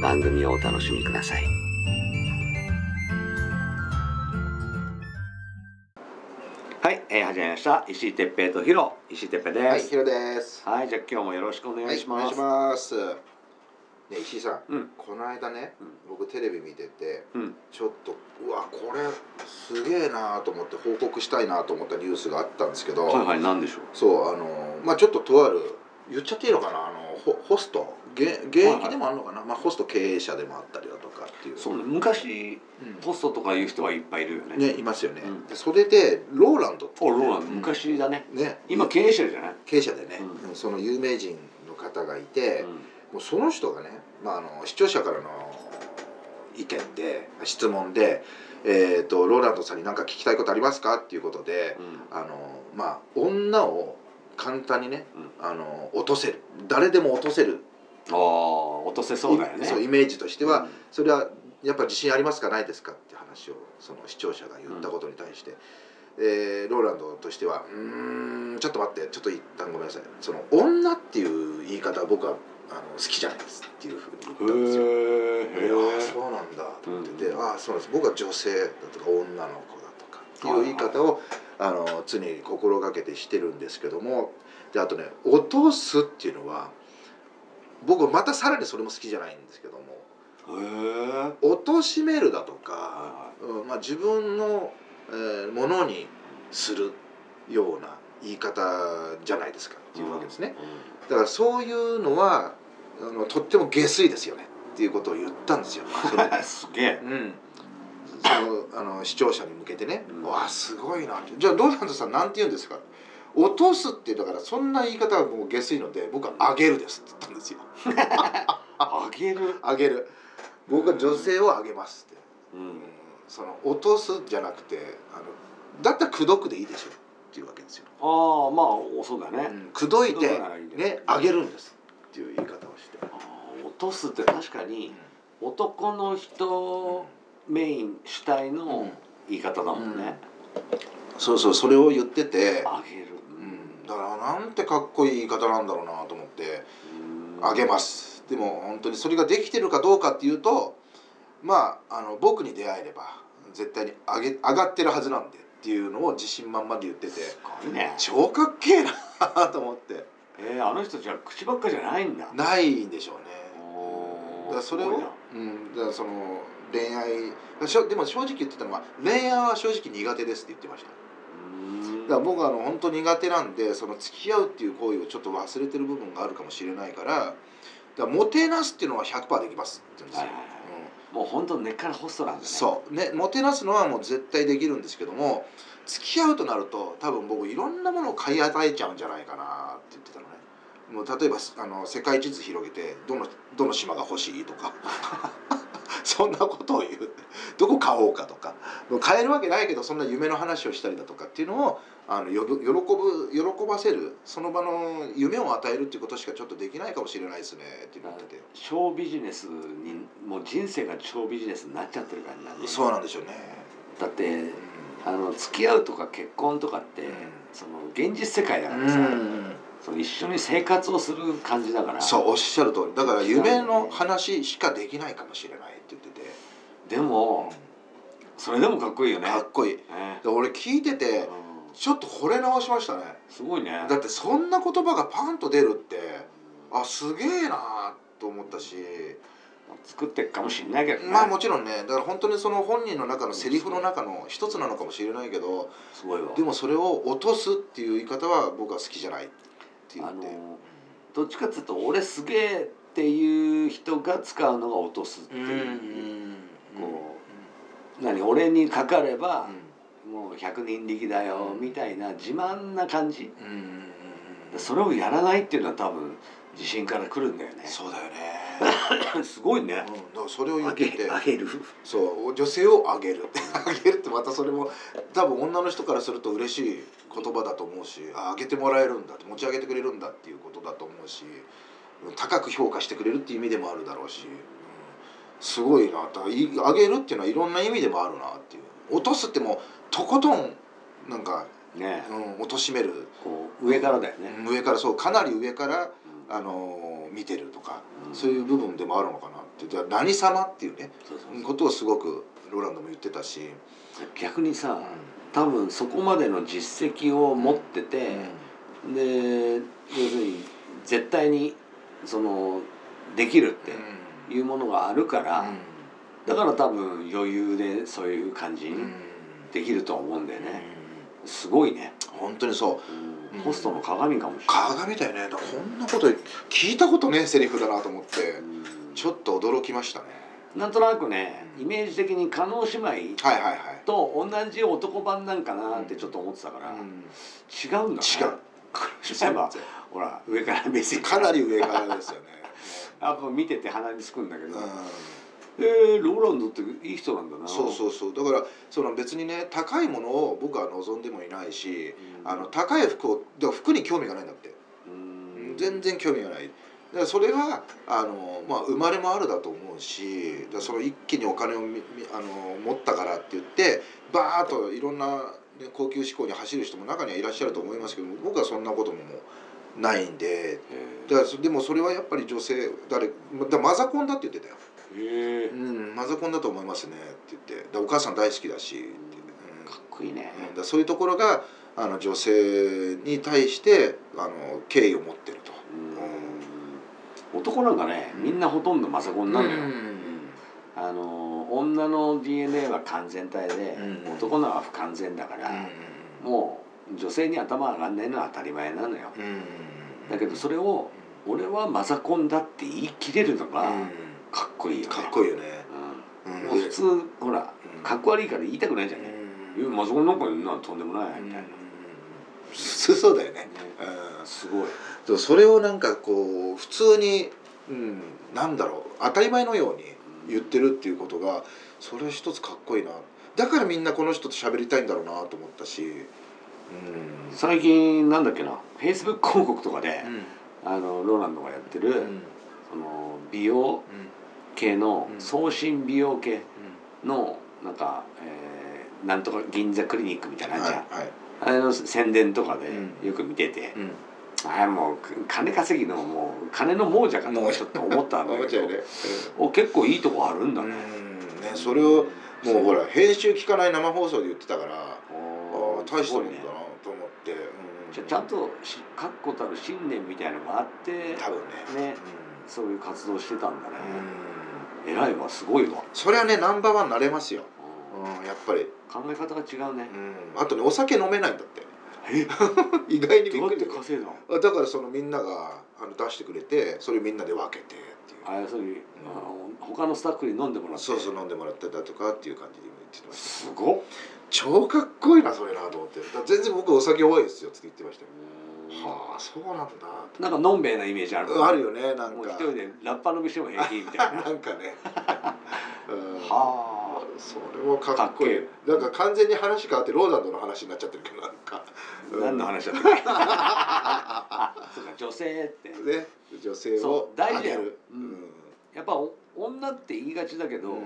番組をお楽しみください。はい、えー、始まりました。石井哲平とヒロ、石井哲平はい、です。ヒロです。はい、じゃあ今日もよろしくお願いします。はい、お願いします。ね、石井さん、うんこの間ね、うん僕テレビ見てて、うんちょっとうわこれすげえなと思って報告したいなと思ったニュースがあったんですけど、はいはい、なんでしょう？そうあのまあちょっととある言っちゃっていいのかな？あのホホスト？現現役でもあるのかな、まあホスト経営者でもあったりだとかっていう。そうね、昔うんホストとかいう人はいっぱいいるよね。ねいますよね。うんでそれでローランドってね、ローランド、昔だね。ね今経営者じゃない？経営者でね、うんうんその有名人の方がいて。うんもうその人がね、まあ、あの視聴者からの意見で質問で、えーと「ローランドさんに何か聞きたいことありますか?」っていうことでうんあの、まあ、女を簡単にね、うあの落とせる。誰でも落とせる。ああ、落とせそうだよね。そうイメージとしては、うん。それはやっぱり自信ありますか？ないですか？って話をその視聴者が言ったことに対して、えーローランドとしては「うーんちょっと待ってちょっと一旦ごめんなさい。その女っていう言い方は僕はあの好きじゃないです」っていうふうに言ったんですよ。ああそうなんだと思ってて、ああそうなんです。僕は女性だとか女の子だとかっていう言い方を、あの常に心がけてしてるんですけどもであとね落とすっていうのは僕またさらにそれも好きじゃないんですけどもへえ。貶としめるだとか、まあ、自分の、えーものにするような言い方じゃないですかっていうわけですね。だからそういうのはあのとっても下水ですよねっていうことを言ったんですよ。すげえ。うん、そのあの視聴者に向けてね「うんわあすごいな」ってじゃあローランドさんなんて言うんですか?」落とすってだからそんな言い方はもう下水ので僕は「あげるです」って言ったんですよ。あげる？あげる僕は女性をあげますって、ううんん。その落とすじゃなくてあのだったら口説くでいいでしょっていうわけですよ。ああ、まあ、そうだうね。ん口説いてねあげるんですっていう言い方をして。落とすって確かに男の人メイン主体の言い方だもんね。そうそうそれを言ってて、あげる。うん、だからなんてかっこいい言い方なんだろうなと思って。うん。あげます。でも本当にそれができてるかどうかっていうとまああの僕に出会えれば絶対に上げ上がってるはずなんでっていうのを自信満々で言ってて。すごいね。超かっけえなと思って。えー、あの人じゃあ口ばっかじゃないんだ。ないんでしょうね。おーだからそれをうんだその恋愛。しょでも正直言ってたのは恋愛は正直苦手ですって言ってました。うん。だから僕はあの本当苦手なんでその付き合うっていう行為をちょっと忘れてる部分があるかもしれないからだからもてなすっていうのは100%できます。って言うんですよ、はいはいはい。もう本当根っからホストなんだね。うん、そう。ねもてなすのはもう絶対できるんですけども付き合うとなると多分僕いろんなものを買い与えちゃうんじゃないかなって言ってたのね。もう例えばあの世界地図広げてどのどの島が欲しいとかそんなことを言う。どこ買おうかとか。買えるわけないけどそんな夢の話をしたりだとかっていうのをあの喜ぶ喜ばせるその場の夢を与えるっていうことしかちょっとできないかもしれないですねって言ってて。ショービジネスにもう人生がショービジネスになっちゃってるからね。そうなんでしょうね。だってうん。あの付き合うとか結婚とかって、うん。その現実世界だからさ、うんその一緒に生活をする感じだから。そうおっしゃる通り。だから夢の話しかできないかもしれないって言ってて、でもそれでもかっこいいよね。かっこいい。ね。で俺聞いててうん。ちょっと惚れ直しましたね。すごいね。だってそんな言葉がパンと出るってあすげえなと思ったし。作ってくかもしれないけどね。まあもちろんね。だから本当にその本人の中のセリフの中の一つなのかもしれないけどすごいわ。でもそれを落とすっていう言い方は僕は好きじゃないっていうあのんでどっちかっていうと俺すげえっていう人が使うのが落とすってう。んいう、うん。こ何俺にかかればう、ん。もう100人力だよみたいな自慢な感じ。それをやらないっていうのは多分自信からくるんだよね。そうだよね、すごいね。うん、だからそれを言ってて。あげる。そう女性をあげる。あげるってまたそれも多分女の人からすると嬉しい言葉だと思うしああげてもらえるんだって持ち上げてくれるんだっていうことだと思うし高く評価してくれるっていう意味でもあるだろうし、うんすごいな。あげるっていうのはいろんな意味でもあるなっていう。落とすってもうとことんなんか、ねうん、落としめる、こう上からだよね、上からそうかなり上から、うんあのー見てるとか、うんそういう部分でもあるのかなって。じゃあ何様っていうねことをすごくローランドも言ってたし、逆にさう多分そこまでの実績を持ってて、ん。で要するに絶対にそのできるっていうものがあるから、だから多分余裕でそういう感じにできると思うんだよね、すごいね、本当にそう。うん。ホストの鏡かもしれない、鏡だよねこんなこと聞いたことねえセリフだなと思ってうん。ちょっと驚きましたね。なんとなくねイメージ的に加納姉妹と同じ男版なんかなってちょっと思ってたから、うん。違うんだね違う。姉妹はほら上から目線。かなり上からですよね。やっぱ見てて鼻につくんだけど、うんえー、ローランドっていい人なんだな。そうそうそう。だからその別にね高いものを僕は望んでもいないし、うん。あの高い服をだ服に興味がないんだって、うん。全然興味がない。だからそれはあの、まあ、生まれもあるだと思うしだその一気にお金をみみあの持ったからって言ってバーッといろんな、ね、高級志向に走る人も中にはいらっしゃると思いますけど僕はそんなことももうないんで。えだからそでもそれはやっぱり女性誰だマザコンだって言ってたよ。ーへえうん、マザコンだと思いますねって言って。でお母さん大好きだしって、うん。かっこいいね、うん、だそういうところがあの女性に対してあの敬意を持ってると。うん。男なんかねみんなほとんどマザコンなんだよ、うん。あの女の DNA は完全体で、うん。男のは不完全だから、もう女性に頭上がんないのは当たり前なのよ。うん。だけどそれを俺はマザコンだって言い切れるのがうんかっこいいよね、かっこいいよね。うん。うん。もう普通ほらうん。かっこ悪いから言いたくないじゃん。ね、いやマザコンなんかなとんでもないみたいな、普通そうだよね。うん。すごい。でもそれをなんかこう普通に、うん、なんだろう。当たり前のように言ってるっていうことがそれ一つかっこいいな。だからみんなこの人と喋りたいんだろうなと思ったし、うん。最近なんだっけな。フェイスブック広告とかで、うん。あのローランドがやってる、うん。その美容系のうん。送信美容系のなんか、えーなんとか銀座クリニックみたいなのあはいんじゃん、はい。あれの宣伝とかでうん。よく見てて、うん。あれもう金稼ぎのもう金の亡者かとちょっと思ったんだけど。思っちゃうね。お結構いいとこあるんだうん。ね、ねそれをもうほら編集聞かない生放送で言ってたからあ大したもんだなと思って、うん。じゃあちゃんとし確固たる信念みたいのがあって多分ね。ねそういう活動してたんだね、うん偉いわすごいわ、それはねナンバーワンになれますよ、うん、やっぱり、考え方が違うね、うん、あとねお酒飲めないんだって。え？意外にびっくり稼いだだからそのみんながあの出してくれてそれみんなで分けてっていう。あ要するに、あの他のスタッフに飲んでもらって。そうそう飲んでもらったりだとかっていう感じで言ってました。すごっ。超かっこいいなそれなと思って。全然僕お酒多いですよって言ってましたよはあそうなんだ。なんかのんべえなイメージあるあるよねなんか。一人でラッパ飲みしても平気みたいな。なんかね、うん。はそれもかっこいい。なんか完全に話変わってローランドの話になっちゃってるけどなんか、うん。何の話だったっけ？あ そうか女性って。ね女性そをう大事だよ。うん。やっぱお女って言いがちだけど、うん。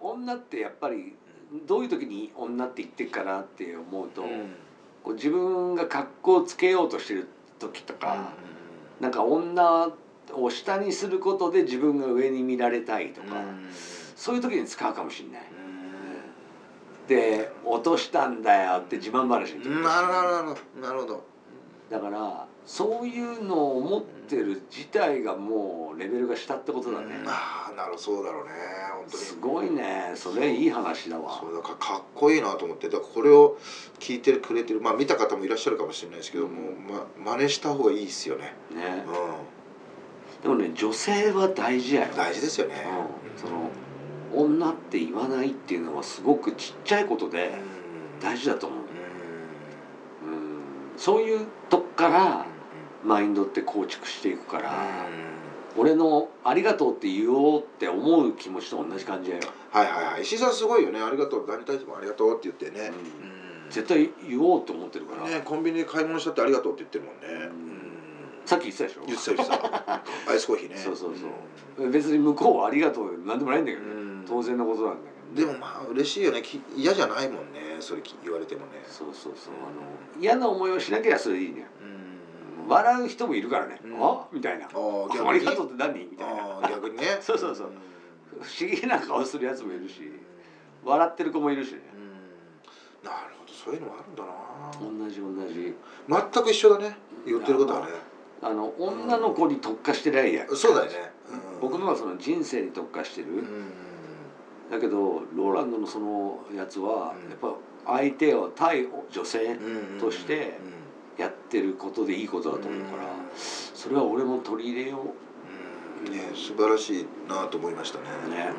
女ってやっぱりどういう時に女って言ってっかなって思うと、うんこう自分が格好つけようとしてる時とか、なんか女を下にすることで自分が上に見られたいとか、そういう時に使うかもしれない。で落としたんだよって自慢話なるほどなるほど。だからそういうのを思ってる自体がもうレベルが下ってことだね、ああなるそうだろうね本当に。すごいね。それいい話だわ。そうだからかっこいいなと思ってだからこれを聞いてくれてるまあ見た方もいらっしゃるかもしれないですけども、ま、真似した方がいいですよね。ね。うでもね女性は大事やよ。ん大事ですよね。うん、その女って言わないっていうのはすごくちっちゃいことでうん。大事だと思う、うん。うん、そういうとこからうんマインドって構築していくから、う俺の「ありがとう」って言おうって思う気持ちと同じ感じやよ。んはいはいはい。石井さんすごいよね。ありがとう何に対してもありがとうって言ってね、うん。絶対言おうって思ってるから、ねコンビニで買い物したってありがとうって言ってるもんね、うん。さっき言ってたでしょ？言ってた言ってた。アイスコーヒーね。そうそうそう。別に向こうは「ありがとう」なんでもないんだけどね、うん。当然のことなんだけどね、でもまあ嬉しいよね。き嫌じゃないもんね。それき言われてもね。そうそうそう。あの嫌な思いをしなければそれでいいね。うん笑う人もいるからね「うん。あ？みたいな「ありがとうって何?」みたいな。逆にね。そうそうそう。うん不思議な顔するやつもいるし笑ってる子もいるしね。うん。なるほどそういうのもあるんだな。同じ同じ。全く一緒だね。言ってることはね。あの女の子に特化してないやそうだよね。うん。僕のはその人生に特化してる、うんだけどローランドのそのやつはうん。やっぱ相手を対女性うんとしてやってることでいいことだと思うからそれは俺も取り入れよう。ん。ね素晴らしいなと思いましたね。ね。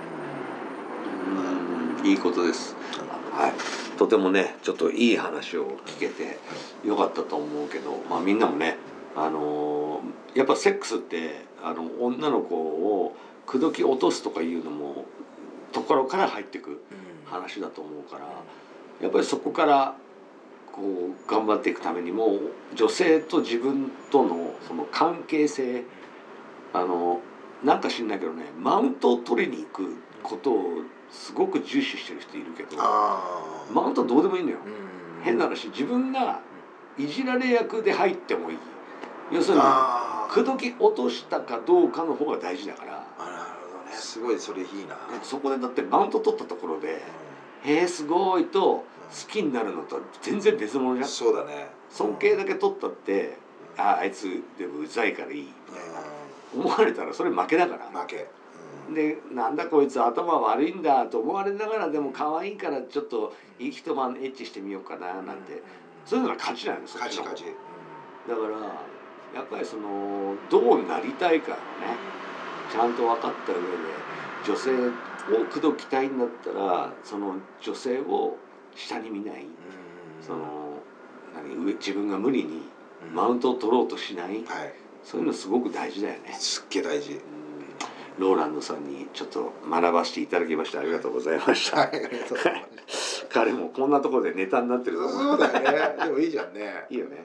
ううん。いいことです。はい。とてもねちょっといい話を聞けてよかったと思うけどまあみんなもねあのーやっぱセックスってあの女の子を口説き落とすとかいうのもところから入ってくうん。話だと思うからやっぱりそこからこう頑張っていくためにも女性と自分とのその関係性あのなんか知んないけどねマウントを取りに行くことをすごく重視してる人いるけどマウントどうでもいいんだよ。うん。変な話自分がいじられ役で入ってもいい。要するに口説き落としたかどうかの方が大事だから。あなるほどね。すごいそれいいな。そこでだってマウント取ったところで「へえすごい」と好きになるのとは全然別物じゃん。そうだね。尊敬だけ取ったって「あああいつでもうざいからいい」みたいな思われたらそれ負けだから。負け。でなんだこいつ頭悪いんだと思われながらでも可愛いからちょっと一晩エッチしてみようかななんて。そういうのが勝ちなんです勝ち勝ち。だからやっぱりそのどうなりたいかをねちゃんと分かった上で女性を口説きたいんだったらその女性を下に見ない。その何上自分が無理にマウントを取ろうとしない。はい。そういうのすごく大事だよね。すっげえ大事。うん。ローランドさんにちょっと学ばせていただきましてありがとうございました。彼もこんなところでネタになってると思う。そうだよね。でもいいじゃんね。いいよね。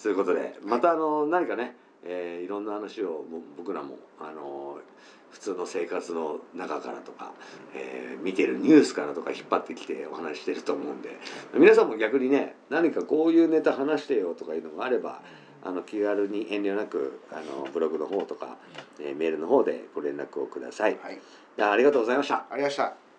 ということでまたあの何かね、えーいろんな話をも僕らもあの普通の生活の中からとか、えー見てるニュースからとか引っ張ってきてお話ししてると思うんで皆さんも逆にね何かこういうネタ話してよとかいうのがあればあの気軽に遠慮なくあのブログの方とか、えーメールの方でご連絡をください。はい。ありがとうございました。ありがとうございました